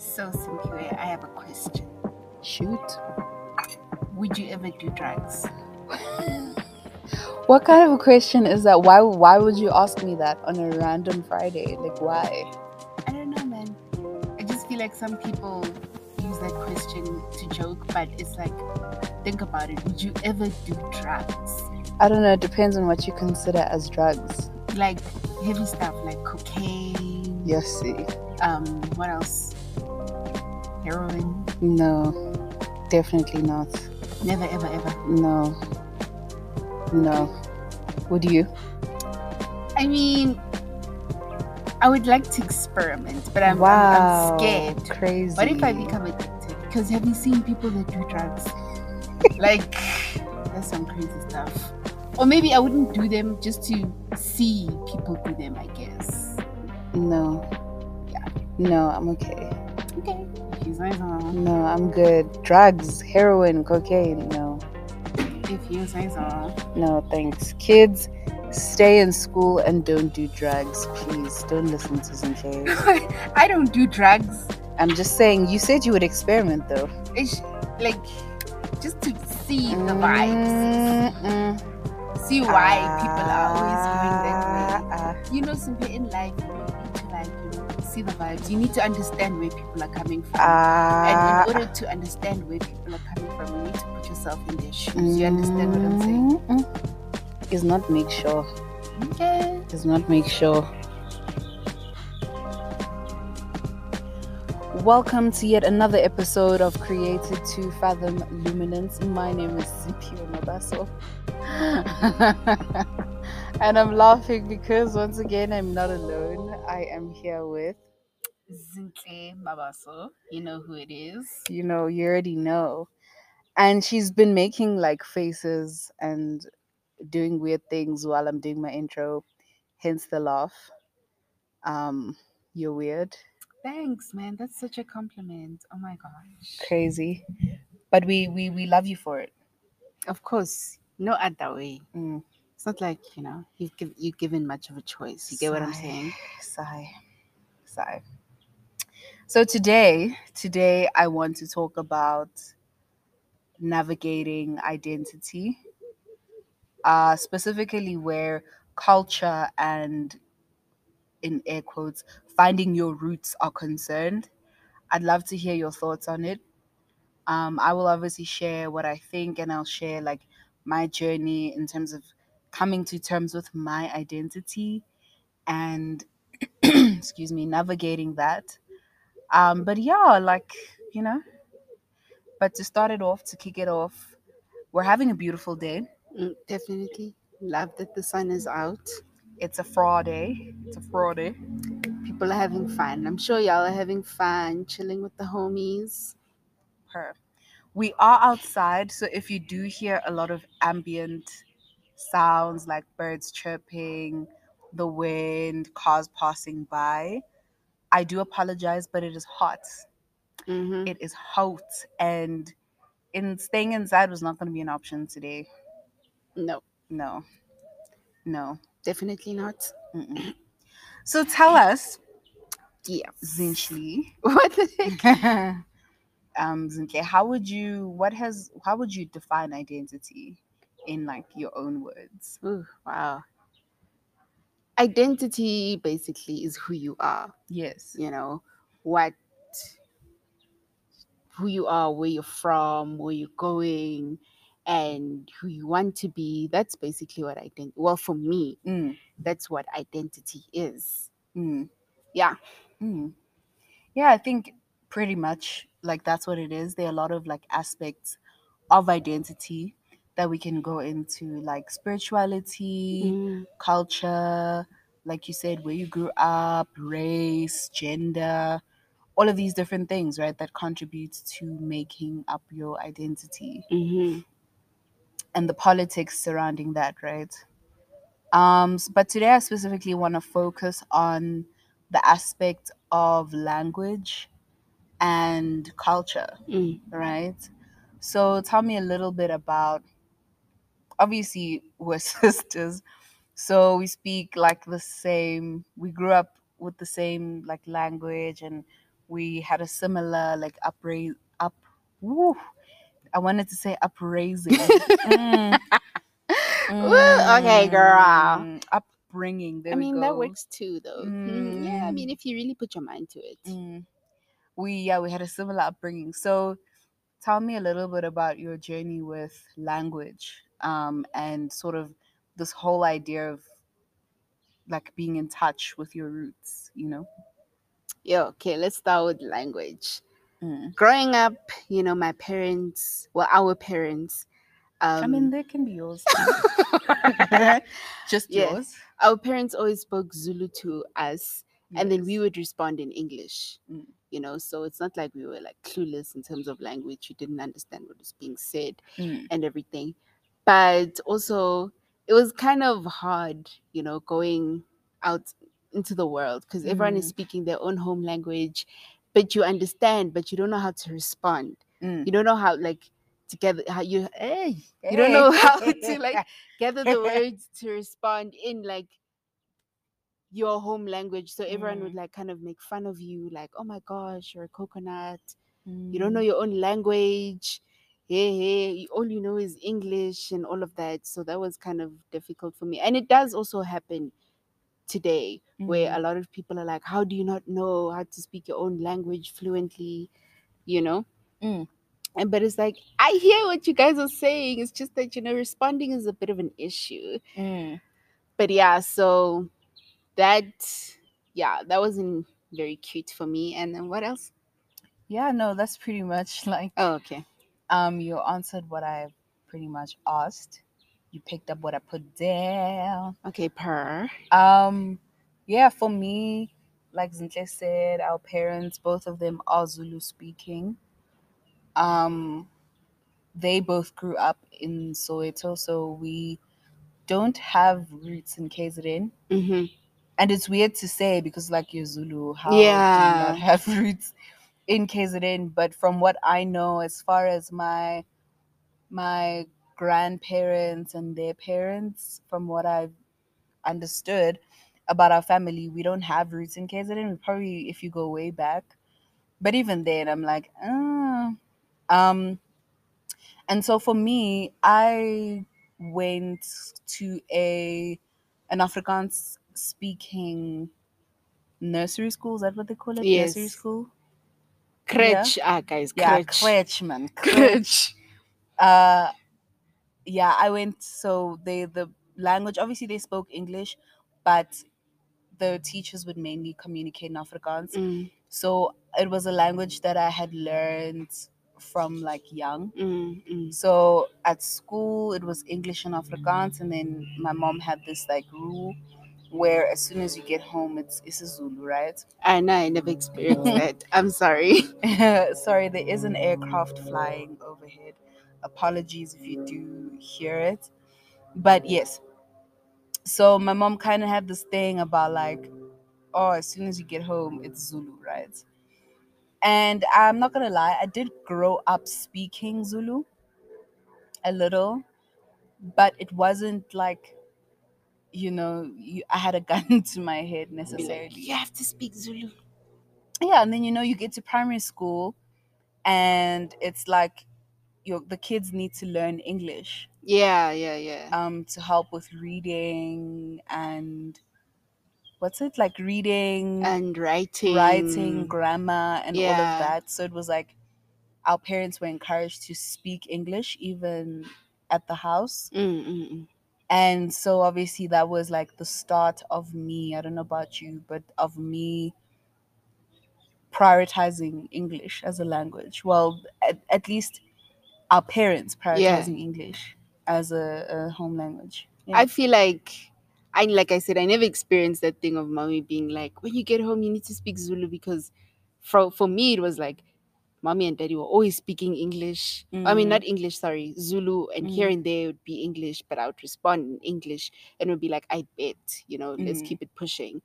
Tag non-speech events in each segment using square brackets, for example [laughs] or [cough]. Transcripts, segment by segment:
So, Cynthia, I have a question. Shoot. Would you ever do drugs? [laughs] What kind of a question is that? Why why would you ask me that on a random Friday? Like why? I don't know, man. I just feel like some people use that question to joke, but it's like, think about it. Would you ever do drugs? I don't know, it depends on what you consider as drugs. Like heavy stuff like cocaine. Yes, see. Um, what else? Heroin. No. Definitely not. Never, ever, ever. No. No. Would you? I mean, I would like to experiment, but I'm, I'm- I'm, scared. Crazy. What if I become addicted? Because have you seen people that do drugs? [laughs] like, that's some crazy stuff. Or maybe I wouldn't do them just to see people do them, I guess. No. Yeah. No, I'm okay. Okay. No, I'm good. Drugs, heroin, cocaine, no. if you say so. No, thanks. Kids, stay in school and don't do drugs, please. Don't listen to Zintle. [laughs] I don't do drugs. I'm just saying, you said you would experiment though. It's like just to see the vibes, Mm-mm. see why people are always going that way. Ah, You know, simply in life, see the vibes. You need to understand where people are coming from. ah, And in order to understand where people are coming from, you need to put yourself in their shoes. You understand what I'm saying? Mm-mm. Is not make sure. Okay. Does not make sure. Welcome to yet another episode of Created to Fathom Luminance. My name is Cynthia Mabaso. [laughs] and I'm laughing because once again I'm not alone. I am here with, Zintle Mabaso. You know who it is. you know, you already know. And she's been making like faces and doing weird things while I'm doing my intro, hence the laugh. Um, you're weird. Thanks, man. That's such a compliment. Oh my gosh. crazy but we we we love you for it Of course, no other way. Mm. It's not like you know you've giv you've given much of a choice. You get what I'm saying? sigh sigh so today today i want to talk about navigating identity uh specifically where culture and in air quotes finding your roots are concerned i'd love to hear your thoughts on it um, I will obviously share what I think and I'll share like my journey in terms of coming to terms with my identity and [clears throat] excuse me, navigating that. Um, but yeah, like, you know, but to start it off, to kick it off, we're having a beautiful day. Mm, definitely. Love that the sun is out. It's a Friday. It's a Friday. People are having fun. I'm sure y'all are having fun, chilling with the homies. Her. We are outside, so if you do hear a lot of ambient sounds like birds chirping, the wind, cars passing by, I do apologize, but it is hot. Mm-hmm. It is hot, and in staying inside was not going to be an option today. No, No, no. definitely not. Mm-mm. [clears throat] So tell us, yeah, Zinchli, [laughs] What the heck? [laughs] um, Zinke, how would you? What has? How would you define identity in like your own words? Ooh, wow. Identity basically is who you are. Yes. You know what, who you are, where you're from, where you're going, and who you want to be. That's basically what identity. Well, for me, Mm, that's what identity is. mm. Yeah. Mm. Yeah, I think pretty much like that's what it is. There are a lot of like aspects of identity that we can go into, like spirituality, Mm, culture, like you said, where you grew up, race, gender, all of these different things, right, that contribute to making up your identity mhm. and the politics surrounding that, right? Um, but today I specifically want to focus on the aspect of language and culture, Mm. right? So tell me a little bit about obviously we're [laughs] sisters, so we speak like the same, we grew up with the same like language and we had a similar like upraise up. Woo, I wanted to say upraising. [laughs] Mm. Ooh, okay, girl. Mm, Upbringing. There I mean, that works too, though. Mm, Yeah, I Mm. mean, if you really put your mind to it. Mm. We yeah, we had a similar upbringing. So tell me a little bit about your journey with language um, and sort of this whole idea of like being in touch with your roots, you know? Yeah, okay, let's start with language. Mm. Growing up, you know, my parents, well, our parents, um, I mean, they can be yours. [laughs] [laughs] Just Yeah. yours. our parents always spoke Zulu to us, and then we would respond in English. Mm. You know, so it's not like we were like clueless in terms of language. We didn't understand what was being said Mm. and everything. But also, it was kind of hard, you know, going out into the world because everyone is Mm. speaking their own home language, but you understand, but you don't know how to respond. Mm. You don't know how, like, to gather how you, hey, you don't know [laughs] how [laughs] to, like, gather the [laughs] words to respond in like your home language. So everyone would Mm. like kind of make fun of you, like, oh my gosh, you're a coconut. You don't know Mm. your own language. Hey, hey, all you know is English and all of that. So that was kind of difficult for me. And it does also happen today where Mm. a lot of people are like, how do you not know how to speak your own language fluently? You know? Mm. And but it's like, I hear what you guys are saying. It's just that, you know, responding is a bit of an issue. Mm. But yeah, so that yeah, that wasn't very cute for me. And then what else? Yeah, no, that's pretty much [laughs] like Oh, okay. Um you answered what I pretty much asked. You picked up what I put down. Okay, per. Um yeah, for me, like Zintle said, our parents, both of them are Zulu speaking. Um they both grew up in Soweto, so we don't have roots in KZN. Mm-hmm. And it's weird to say because like you're Zulu, how do you not have [laughs] roots in KZN? But from what I know, as far as my my grandparents and their parents, from what I've understood about our family, we don't have roots in KZN. We probably if you go way back. But even then I'm like, uh, um and so for me, I went to a an Afrikaans speaking nursery school. Is that what they call it? Nursery Yes. School. Crutch. Ah, guys, Yeah, crutch, man. Crutch. Uh, yeah, I went. So they the language. Obviously, they spoke English, but the teachers would mainly communicate in Afrikaans. Mm, So it was a language that I had learned from like young. mm, mm. So at school, it was English and Afrikaans, and then my mom had this like rule where as soon as you get home, it's it's a Zulu, right? I know I never experienced that. I'm sorry. [laughs] Sorry, there is an aircraft flying overhead. Apologies if you do hear it, but yes. So my mom kind of had this thing about like, oh, as soon as you get home, it's Zulu, right? And I'm not gonna lie, I did grow up speaking Zulu a little, but it wasn't like, you know, you, I had a gun [laughs] to my head Be like, necessarily. you have to speak Zulu. Yeah, and then you know you get to primary school, and it's like, your the kids need to learn English Yeah, yeah, yeah. um to help with reading and what's it like reading and writing. writing, grammar, and all of that. So it was like our parents were encouraged to speak English even at the house. Mm, mm, mm. And so obviously that was like the start of me, I don't know about you, but of me prioritizing English as a language. Well, at, at least our parents prioritizing English as a, a home language. Yeah. I feel like I like I said, I never experienced that thing of mommy being like, when you get home, you need to speak Zulu because for for me it was like mommy and daddy were always speaking English. I mean Mm. not English, sorry, Zulu, and here Mm. and there would be English, but I would respond in English and it would be like, I bet, you know, let's Mm. keep it pushing.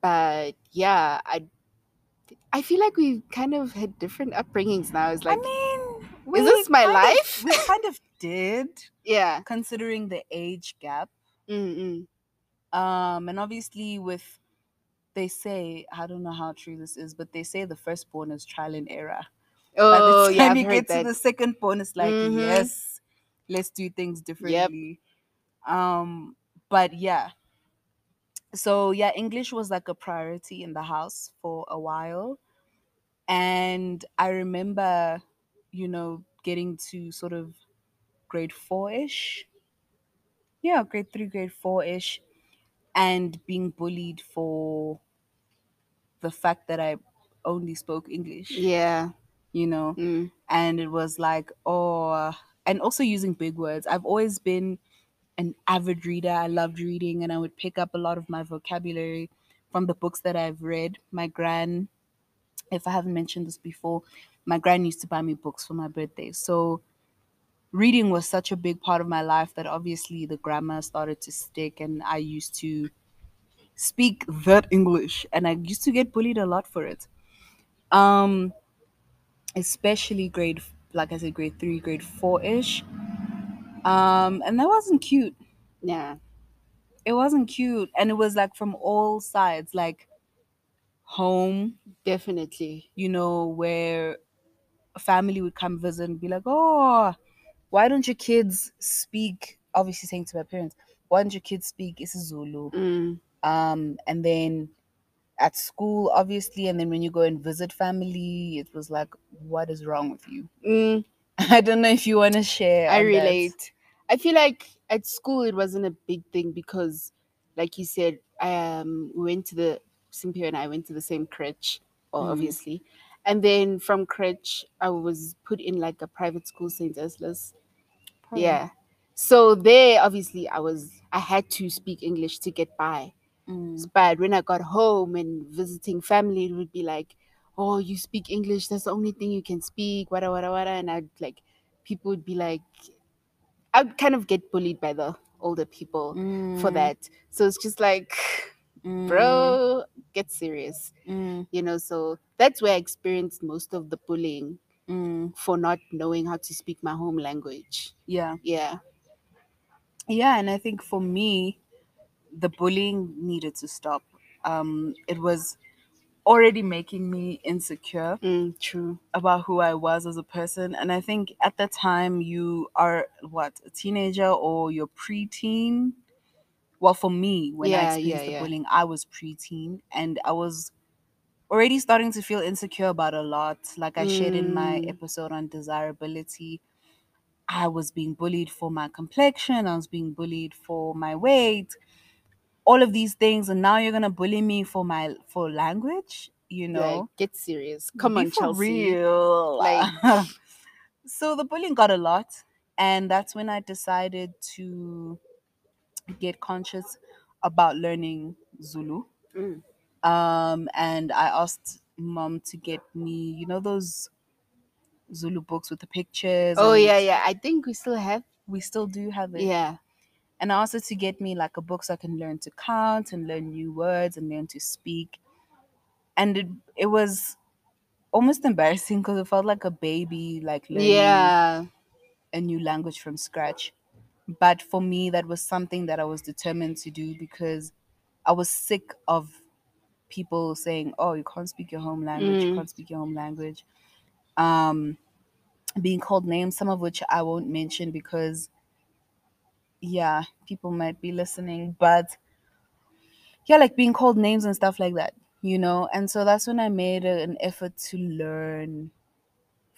But yeah, I I feel like we kind of had different upbringings now. It's like I mean, is this my kind of- life? we kind of did, [laughs] yeah. considering the age gap. Mm-mm. Um, and obviously with they say I don't know how true this is, but they say the firstborn is trial and error. Oh, By the [laughs] time I've you get that. to the second born, it's like Mhm. yes, let's do things differently. Um, but yeah. So yeah, English was like a priority in the house for a while. And I remember, you know, getting to sort of grade four ish. Yeah, grade three, grade four ish, and being bullied for the fact that I only spoke English. Yeah. You know, Mm. and it was like, oh, and also using big words. I've always been an avid reader. I loved reading, and I would pick up a lot of my vocabulary from the books that I've read. My gran, if I haven't mentioned this before, my gran used to buy me books for my birthday. So reading was such a big part of my life that obviously the grammar started to stick, and I used to speak that English, and I used to get bullied a lot for it. Um, especially grade, like I said, grade three, grade four ish. Um, and that wasn't cute. Yeah. It wasn't cute, and it was like from all sides, like home, Definitely. you know, where family would come visit and be like, "Oh, why don't your kids speak?" Obviously, saying to my parents, "Why don't your kids speak isiZulu?" Mm. Um, and then at school, obviously, and then when you go and visit family, it was like, "What is wrong with you?" Mm. [laughs] I don't know if you want to share. I on that. relate. I feel like at school it wasn't a big thing because, like you said, um, we went to the Simpio and I went to the same crèche, well, Mm. obviously, and then from crèche I was put in like a private school, Saint Ursula's. Yeah. So there, obviously, I was I had to speak English to get by. Mm. But when I got home and visiting family, it would be like, "Oh, you speak English? That's the only thing you can speak." Wada wada wada, and I'd like, people would be like, I'd kind of get bullied by the older people for Mm. that. So it's just like, Mm. bro, get serious, Mm. you know. So that's where I experienced most of the bullying Mm. for not knowing how to speak my home language. Yeah. Yeah. Yeah, and I think for me, the bullying needed to stop. Um, it was already making me insecure Mm, true. about who I was as a person. And I think at the time you are what, a teenager or you're preteen. Well, for me, when I experienced yeah, the yeah. bullying, I was preteen and I was already starting to feel insecure about a lot. Like I shared in my Mm. episode on desirability. I was being bullied for my complexion, I was being bullied for my weight, all of these things, and now you're gonna bully me for my for language, you know? Like, get serious. Come Be on, for Chelsea. real. Like- [laughs] so the bullying got a lot, and that's when I decided to get conscious about learning Zulu. Mm. Um, and I asked mom to get me, you know, those Zulu books with the pictures. Oh yeah, yeah. I think we still have. We still do have it. Yeah. And also to get me like a book so I can learn to count and learn new words and learn to speak. And it it was almost embarrassing because it felt like a baby, like learning Yeah. a new language from scratch. But for me, that was something that I was determined to do because I was sick of people saying, "Oh, you can't speak your home language. You Mm. can't speak your home language." Um, being called names, some of which I won't mention because, yeah, people might be listening. But yeah, like being called names and stuff like that, you know. And so that's when I made an effort to learn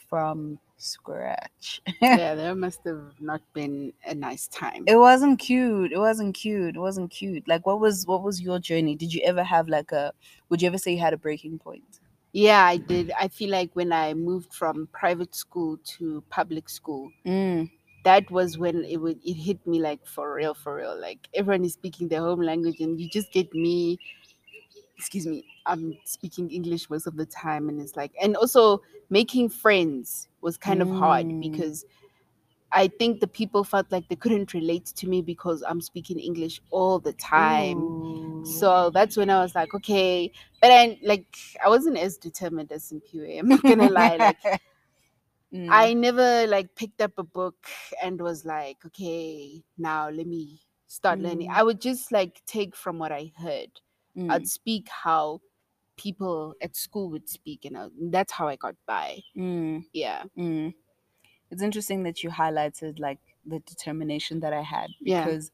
from scratch. yeah, [laughs] that must have not been a nice time. It wasn't cute. It wasn't cute. It wasn't cute. Like what was what was your journey? Did you ever have like a would you ever say you had a breaking point? Yeah, I did. I feel like when I moved from private school to public school, Mm. that was when it would it hit me like for real, for real. Like everyone is speaking their home language, and you just get me. Excuse me, I'm speaking English most of the time, and it's like, and also making friends was kind of hard Mm. because I think the people felt like they couldn't relate to me because I'm speaking English all the time. Ooh. So that's when I was like, okay, but I like I wasn't as determined as in PUA. I'm not gonna [laughs] lie. Like Mm. I never like picked up a book and was like, okay, now let me start learning. Mm. I would just like take from what I heard Mm, I'd speak how people at school would speak, and I, that's how I got by. mm, Yeah, mm. It's interesting that you highlighted like the determination that I had Yeah. because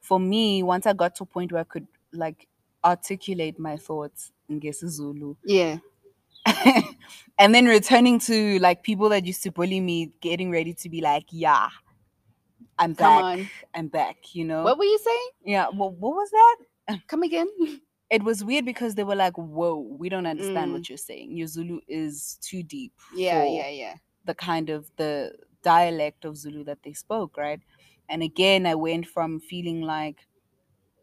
for me, once I got to a point where I could like articulate my thoughts in Zulu, yeah, [laughs] and then returning to like people that used to bully me, getting ready to be like, yeah, I'm Come back. on. I'm back. You know? What were you saying? yeah. Well, what was that? Come again? [laughs] It was weird because they were like, "Whoa, we don't understand Mm. what you're saying. Your Zulu is too deep." Yeah, for yeah, yeah. the kind of the dialect of Zulu that they spoke, right? And again, I went from feeling like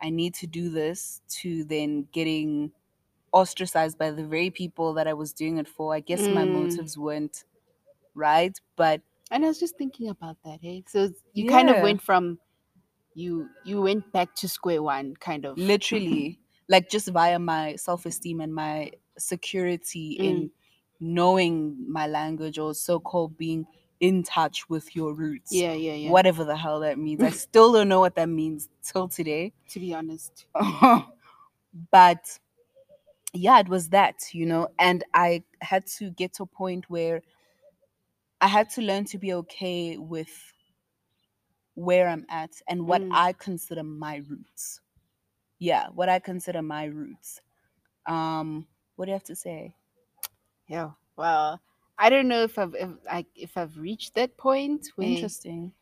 I need to do this to then getting ostracized by the very people that I was doing it for. I guess my Mm. motives weren't right, but And I was just thinking about that. Hey, so it's- you kind of went from you you went back to square one, kind of. literally, like just via my self esteem and my security in knowing my language or so called being in touch with your roots. Yeah, yeah, yeah. Whatever the hell that means. I [laughs] still don't know what that means till today. To be honest. [laughs] but yeah, it was that, you know, and I had to get to a point where I had to learn to be okay with where I'm at and what Mm. I consider my roots. Yeah, what I consider my roots. Um, what do you have to say? Yeah. Well, I don't know if I've if, like if I've reached that point where Interesting.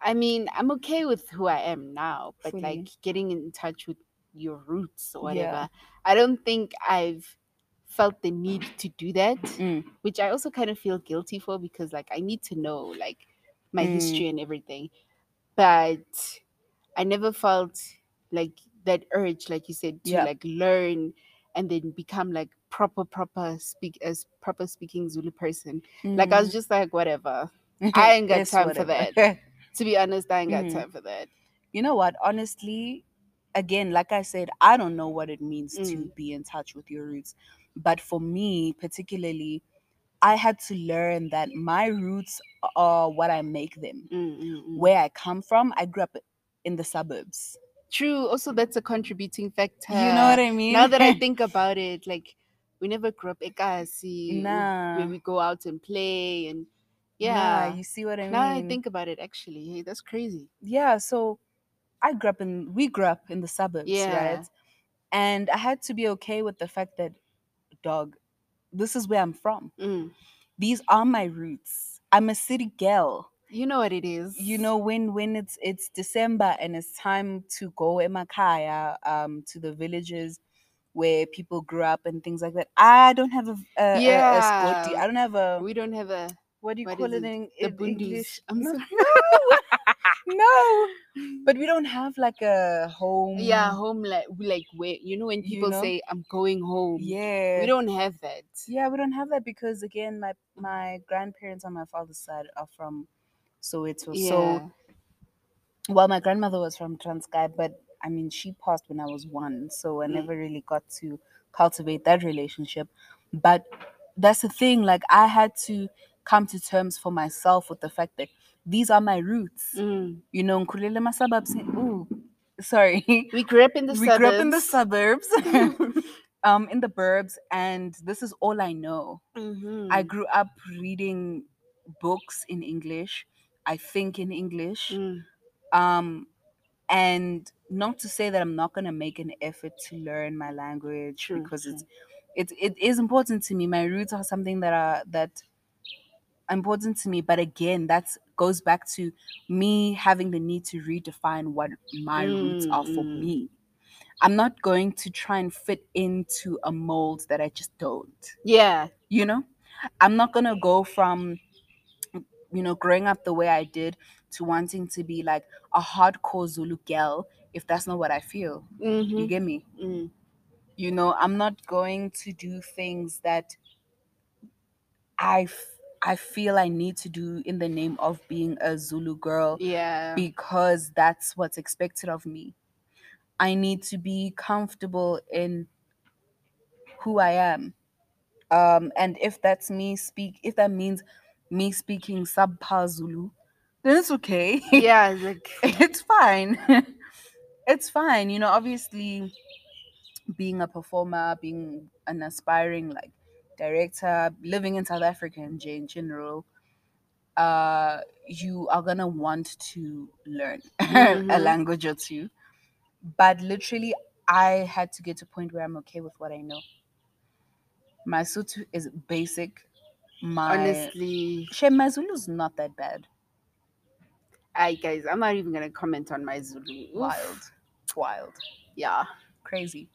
I mean, I'm okay with who I am now, but Fully. like getting in touch with your roots or Yeah. whatever. I don't think I've felt the need to do that, Mm. which I also kind of feel guilty for because like I need to know like my Mm. history and everything. But I never felt like that urge, like you said, to Yeah. like learn and then become like proper, proper speak as proper speaking Zulu person. Like I was just like, whatever. [laughs] I ain't got It's time for that. [laughs] To be honest, I ain't got Mhm. time for that. you know what honestly again like i said i don't know what it means to Mm. be in touch with your roots but for me particularly i had to learn that my roots are what i make them Mm, mm, mm. where i come from i grew up in the suburbs True. Also, that's a contributing factor. you know what i mean Now that I [laughs] think about it, like we never grew up ekasi, Nah. where we go out and play, and Nah, yeah. you see what i mean now I think about it, actually, hey, that's crazy. yeah so i grew up in we grew up in the suburbs Yeah. right and i had to be okay with the fact that dog this is where i'm from Mm. these are my roots i'm a city girl You know what it is. you know when when it's it's december and it's time to go emakaya um to the villages where people grew up and things like that i don't have a a, a, a scotty. Yeah. i don't have a we don't have a what do you what call it it? in, the in bundies. english I'm no, so- [laughs] no [laughs] but we don't have like a home yeah, home like like where you know when You people know? say I'm going home. yeah We don't have that. yeah we don't have that because again my my grandparents on my father's side are from Soweto. Yeah. So well my grandmother was from Transkei, but I mean she passed when I was one, so I Mm. never really got to cultivate that relationship. But that's the thing, like I had to come to terms for myself with the fact that these are my roots. Mm. You know, Nkulele Masabab ooh, sorry. We grew up in the [laughs] we suburbs. grew up in the suburbs. [laughs] [laughs] um in the burbs and this is all I know. I Mhm. grew up reading books in English. I think in English. Mm. Um, and not to say that I'm not gonna make an effort to learn my language True, because true. it's it, it is important to me. My roots are something that are that important to me. But again, that goes back to me having the need to redefine what my roots are for Mm, mm. me. I'm not going to try and fit into a mold that I just don't Yeah. you know i'm not gonna go from you know growing up the way i did to wanting to be like a hardcore zulu girl if that's not what i feel you Mhm. get me Mm. you know i'm not going to do things that i f- i feel i need to do in the name of being a zulu girl Yeah. because that's what's expected of me i need to be comfortable in who i am um and if that's me speak if that means me speaking subpar zulu then it's okay [laughs] yeah. it's Like it's fine [laughs] it's fine you know obviously being a performer, being an aspiring like director, living in South Africa in in general, uh, you are gonna want to learn [laughs] a Mhm. language or two. But literally, I had to get to a point where I'm okay with what I know. My Sotho is basic. My Honestly, Shame, my Zulu is not that bad. I guys, I'm not even gonna comment on my Zulu. Wild, wild. Yeah. crazy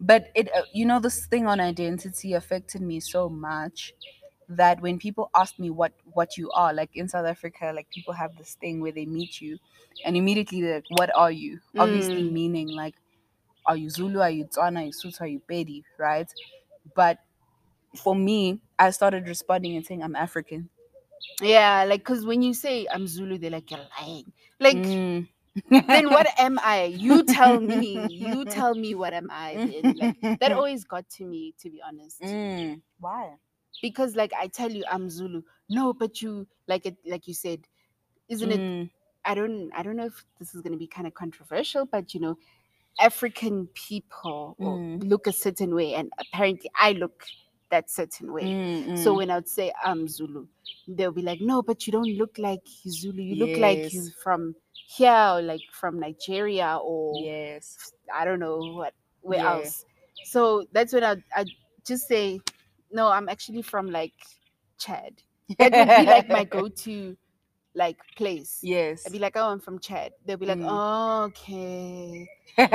but it uh, you know this thing on identity affected me so much that when people ask me what what you are like in south africa like people have this thing where they meet you and immediately they're like what are you obviously Mm. meaning like are you zulu are you tswana are you Sotho, are you pedi right but for me i started responding and saying i'm african Yeah, like because when you say I'm Zulu, they're like you're lying. Like Mm. then what am I? You tell me. You [laughs] tell me what am I then? Like that always got to me, to be honest. Mm. why Because like I tell you I'm Zulu. No, but you like it like you said, isn't it Mm. I don't I don't know if this is gonna be kind of controversial, but you know, African people Mm. look a certain way and apparently I look that certain way. Mm, So mm. when I would say I'm Zulu, they'll be like, no, but you don't look like Zulu. You look like you Yes. from here or like from Nigeria or yes I don't know what where Yeah. else. So that's when I I just say, no, I'm actually from like Chad. That would be like my [laughs] go-to like place. yes I'd be like, oh, I'm from Chad. They'll be like, Mm. oh, okay.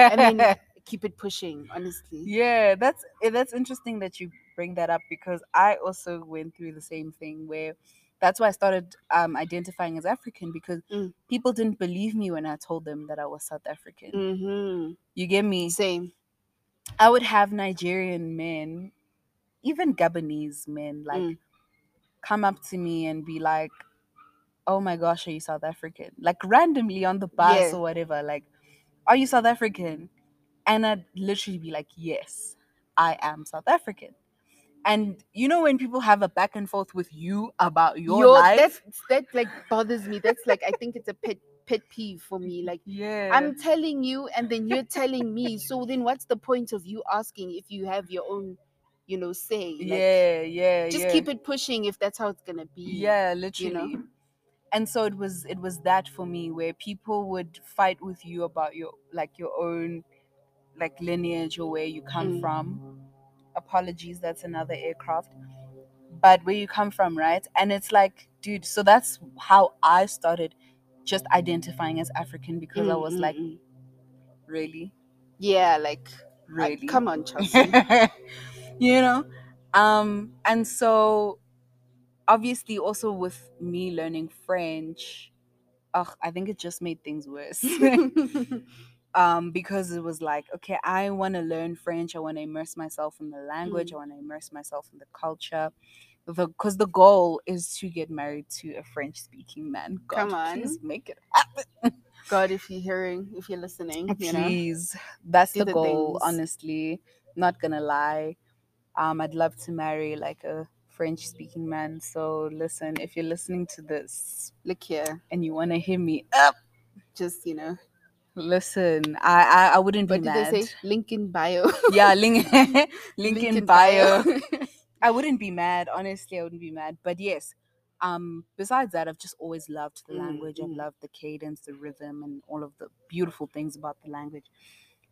I mean, [laughs] [laughs] keep it pushing, honestly. yeah that's eh, that's interesting that you bring that up because i also went through the same thing where that's why i started um, identifying as african because Mm. people didn't believe me when i told them that i was south african Mm-hmm. you get me Same. i would have nigerian men even gabonese men like Mm. come up to me and be like oh my gosh are you south african like randomly on the bus Yeah. or whatever like are you south african and i'd literally be like yes i am south african and you know when people have a back and forth with you about your, Your- life that like bothers me. That's like I think it's a pet pet peeve for me. Like yeah I'm telling you, and then you're telling me. So then, what's the point of you asking if you have your own, you know, say? Like, yeah yeah Just yeah. keep it pushing if that's how it's gonna be. yeah literally and so it was it was that for me where people would fight with you about your like your own like lineage or where you come Mm. from. Apologies that's another aircraft. But where you come from right? And it's like dude so that's how i started just identifying as african because i Mm, was like mm. really? Yeah, like I- really? come on, [laughs] Chelsea. you know? Um and so obviously also with me learning french ugh, i think it just made things worse [laughs] [laughs] um because it was like okay i want to learn french i want to immerse myself in the language Mm. i want to immerse myself in the culture because the goal is to get married to a french speaking man God, Come on. please make it happen [laughs] God, if you're hearing, if you're listening, you know. please that's the, the goal things. honestly not gonna lie um i'd love to marry like a french speaking man so listen if you're listening to this Look here, and you want to hear me up just you know. Listen i i, I wouldn't be did mad they say? Link in bio. yeah link, link, in in bio i wouldn't be mad honestly i wouldn't be mad but yes um besides that i've just always loved the language i've mm. loved the cadence the rhythm and all of the beautiful things about the language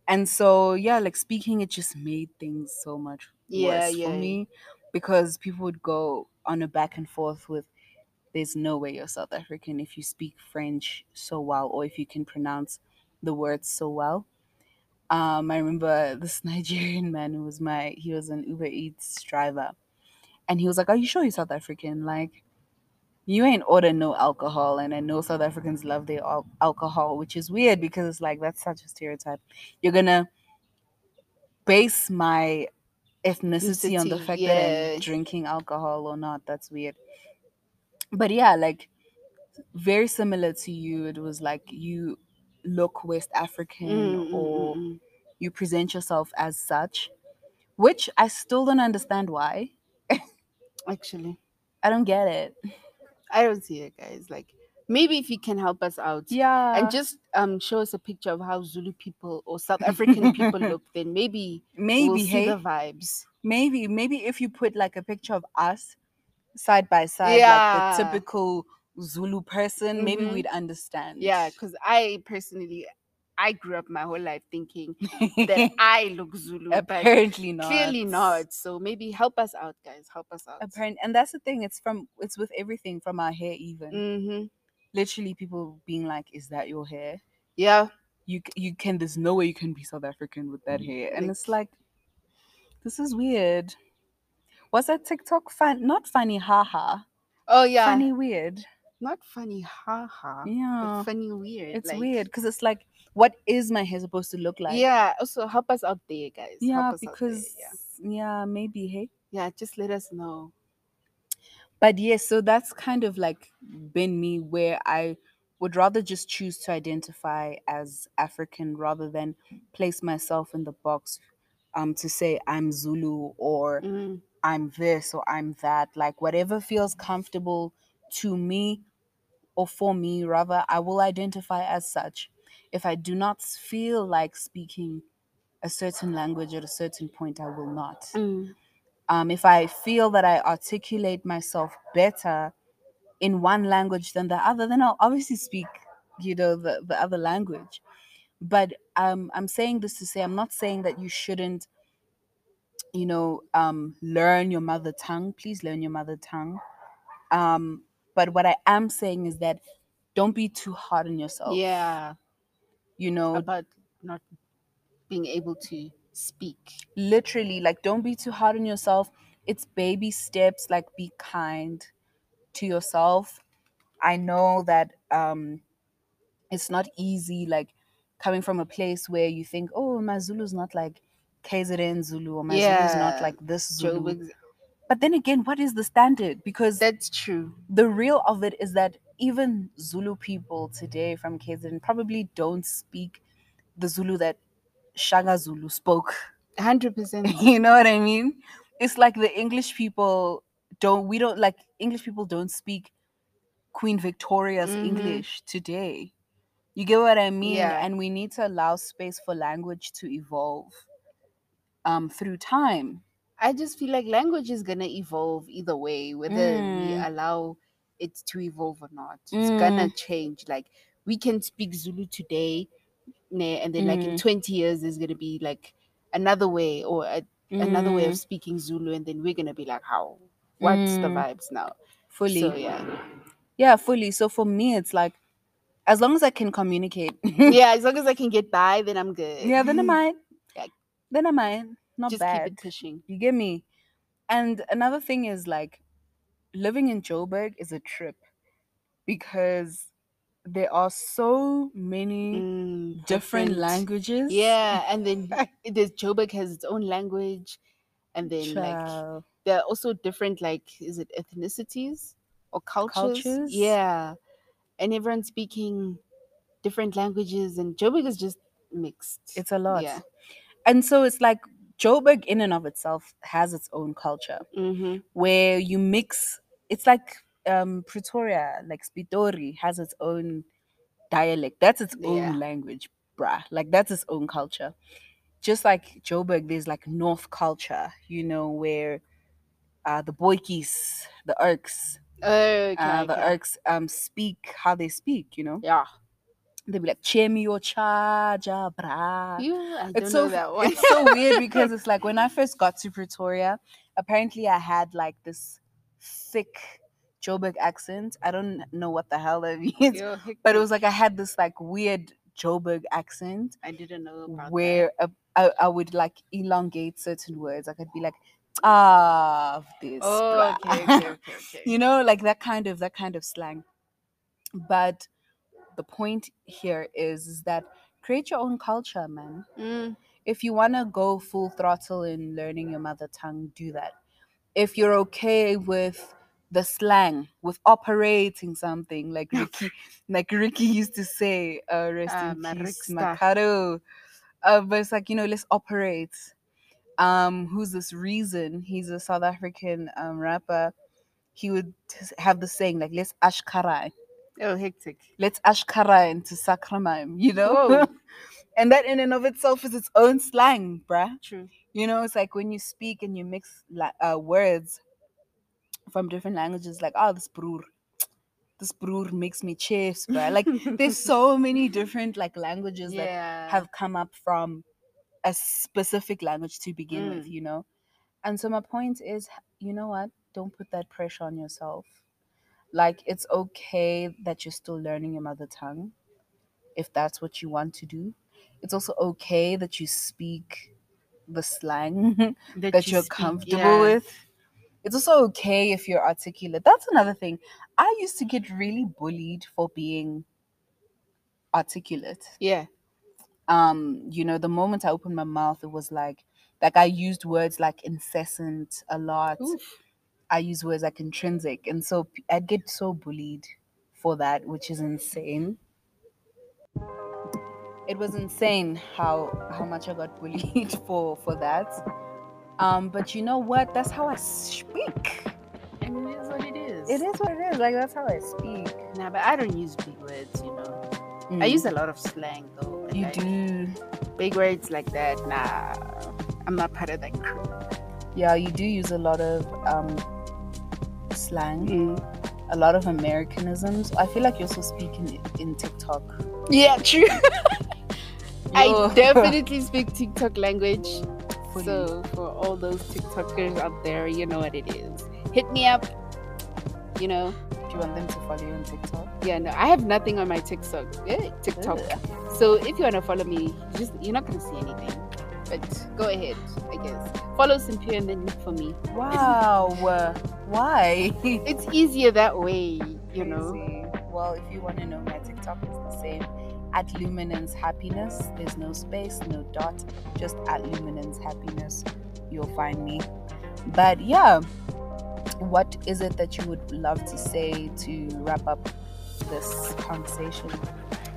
and so yeah like speaking it just made things so much Yeah, worse yeah, for yeah. me because people would go on a back and forth with there's no way you're south african if you speak french so well or if you can pronounce the words so well um, I remember this [laughs] Nigerian man who was my he was an Uber Eats driver, and he was like, "Are you sure you're South African? Like, you ain't order no alcohol." And I know South Africans love their al- alcohol, which is weird because it's like that's such a stereotype. You're gonna base my ethnicity on the Ethnicity, fact that yeah. I'm drinking alcohol or not. That's weird. But yeah, like very similar to you. It was like you look West African Mm, mm, or mm, mm. you present yourself as such, which I still don't understand why. Actually, I don't get it. I don't see it, guys. Like maybe if you can help us out Yeah. and just um show us a picture of how Zulu people or South [laughs] African people look, then maybe maybe we'll see hey, the vibes. maybe maybe if you put like a picture of us side by side, Yeah. like the typical Zulu person, maybe Mhm. we'd understand. Yeah, because I personally, I grew up my whole life thinking that [laughs] I look Zulu, but apparently not. clearly not. So maybe help us out, guys. Help us out. Apparent, and that's the thing. It's from it's with everything from our hair, even hmm literally people being like, "Is that your hair?" Yeah. You you can. There's no way you can be South African with that hair, and Like- it's like, this is weird. Was that TikTok fun? Not funny, haha. Oh yeah. Funny, weird. Not funny, haha. Yeah, But funny, weird. it's like- weird because it's like, what is my hair supposed to look like? yeah. Also, help us out there, guys. yeah, out there, because yeah. yeah, maybe hey. yeah, just let us know. but yes so that's kind of like been me where i would rather just choose to identify as african rather than place myself in the box um to say i'm zulu or Mm. i'm this or i'm that like whatever feels comfortable to me or for me rather i will identify as such if i do not feel like speaking a certain language at a certain point i will not Mm. um, if I feel that I articulate myself better in one language than the other, then I'll obviously speak, you know, the, the other language. But um, I'm saying this to say, I'm not saying that you shouldn't, you know, um, learn your mother tongue. Please learn your mother tongue. Um, but what I am saying is that don't be too hard on yourself. Yeah. You know, About not being able to speak. literally like don't be too hard on yourself it's baby steps like be kind to yourself i know that um it's not easy like coming from a place where you think oh my zulu's not like KZN Zulu or my Zulu's not like this Zulu. Joburg. But then again, what is the standard? Because That's true. the real of it is that even Zulu people today from KZN probably don't speak the Zulu that Shaka Zulu spoke. Hundred percent. [laughs] you know what I mean? It's like the English people don't we don't like English people don't speak Queen Victoria's Mhm. English today. You get what I mean? Yeah. And we need to allow space for language to evolve um through time. I just feel like language is gonna evolve either way, whether we Mm. allow it to evolve or not. It's gonna change. Like we can speak Zulu today, and then like in Mm. twenty years there's gonna be like another way or a, another way Mm, of speaking Zulu, and then we're gonna be like, how? What's the Mm. vibes now? fully. So yeah, Yeah, fully. So for me it's like as long as I can communicate. yeah. As long as I [laughs] can get by, then I'm good. yeah, then I might. [laughs] Yeah. Then I might. Not just bad. keep it pushing. You get me? And another thing is like living in Joburg is a trip because there are so many Mm, different, languages. Yeah, [laughs] and then there's Joburg has its own language, and then like there are also different like is it ethnicities or cultures? Cultures? Yeah, and everyone's speaking different languages, and Joburg is just mixed. It's a lot. Yeah. And so it's like Joburg in and of itself has its own culture Mm-hmm. where you mix it's like um Pretoria, like Spitori has its own dialect. That's its own Yeah. language, bruh. Like that's its own culture. Just like Joburg, there's like North culture, you know, where uh the Boikis, the Irks, Okay. uh, the okay. Irks um speak how they speak, you know. Yeah. They'll be like Chemi or Chaja, brah. I don't It's know so [laughs] it's so weird because it's like when I first got to Pretoria, apparently I had like this thick Joburg accent. I don't know what the hell that [laughs] means, Yo, but it was like I had this like weird Joburg accent I didn't know about where uh, I, I would like elongate certain words. Like I'd be like, ah, this. Oh, okay, okay, okay, [laughs] okay. you know, like that kind of that kind of slang. But the point here is, is that create your own culture, man Mm, if you want to go full throttle in learning your mother tongue, do that. If you're okay with the slang, with operating something like [laughs] Ricky, like Ricky used to say, uh, rest Ah, in peace. Makaro. Uh, but it's like you know, let's operate. Um, who's this Reason? He's a South African um, rapper. He would have the saying like, "Let's ashkarai." Oh, hectic. Let's ashkara into sakramime, you know? [laughs] And that in and of itself is its own slang, bruh. True. You know, it's like when you speak and you mix la- uh, words from different languages, like, oh, this broer. This broer makes me chafes, bruh. Like, there's [laughs] so many different like languages that have come up from a specific language to begin with, Mm. you know? And so my point is, you know what? Don't put that pressure on yourself. Like, it's okay that you're still learning your mother tongue if that's what you want to do. It's also okay that you speak the slang [laughs] that, you you're speak, comfortable yeah. with. It's also okay if you're articulate. That's another thing. I used to get really bullied for being articulate Yeah. um you know the moment i opened my mouth it was like like i used words like incessant a lot Oof. I use words like intrinsic and so I'd get so bullied for that which is insane it was insane how how much i got bullied [laughs] for for that um but you know what that's how i speak I mean, it is what it is. it is what it is like that's how i speak Nah, but I don't use big words, you know. I Mm. use a lot of slang though. you like, do big words like that. Nah, I'm not part of that crew. yeah you do use a lot of um slang Mm. a lot of Americanisms. I feel like you also speak in, TikTok. Yeah, true. [laughs] I [laughs] definitely speak TikTok language. Fully. So for all those TikTokers out there, you know what it is. Hit me up. You know, Do you want them to follow you on TikTok? yeah, no, I have nothing on my TikTok. Eh, TikTok. So if you wanna follow me, just you're not gonna see anything. But go ahead, I guess. Follow Simpure and then look for me. Wow. [laughs] Why? It's easier that way, you know. Well, if you want to know, my TikTok is the same. At Luminance Happiness. There's no space, no dot. Just at Luminance Happiness. You'll find me. But yeah, what is it that you would love to say to wrap up this conversation?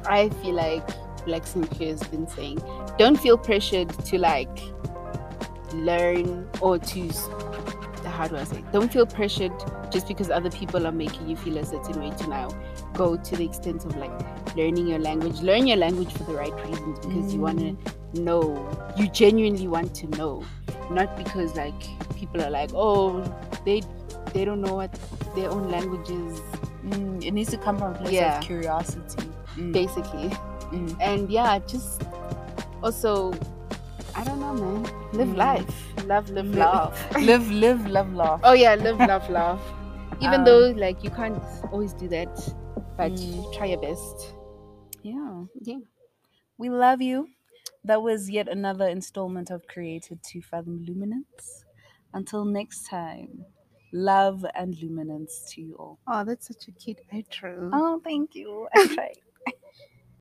I feel like like Simpure has been saying, don't feel pressured to like learn or to how do I say? Don't feel pressured just because other people are making you feel a certain way to now go to the extent of like learning your language. Learn your language for the right reasons because you want to know. You genuinely want to know, not because like people are like, oh, they they don't know what their own language is. Mm, it needs to come from a place Yeah. of curiosity. Mm, Basically, mm. and yeah, just also, I don't know, man. Live Mm. life, love, live, Li- laugh. [laughs] live, live, love, laugh. oh yeah, live, love, love. [laughs] Even Um, though like you can't always do that, but Mm. try your best. Yeah. Yeah. We love you. That was yet another installment of Created to Fathom Luminance. Until next time, love and luminance to you all. Oh, that's such a cute intro. Oh, thank you. I [laughs] tried.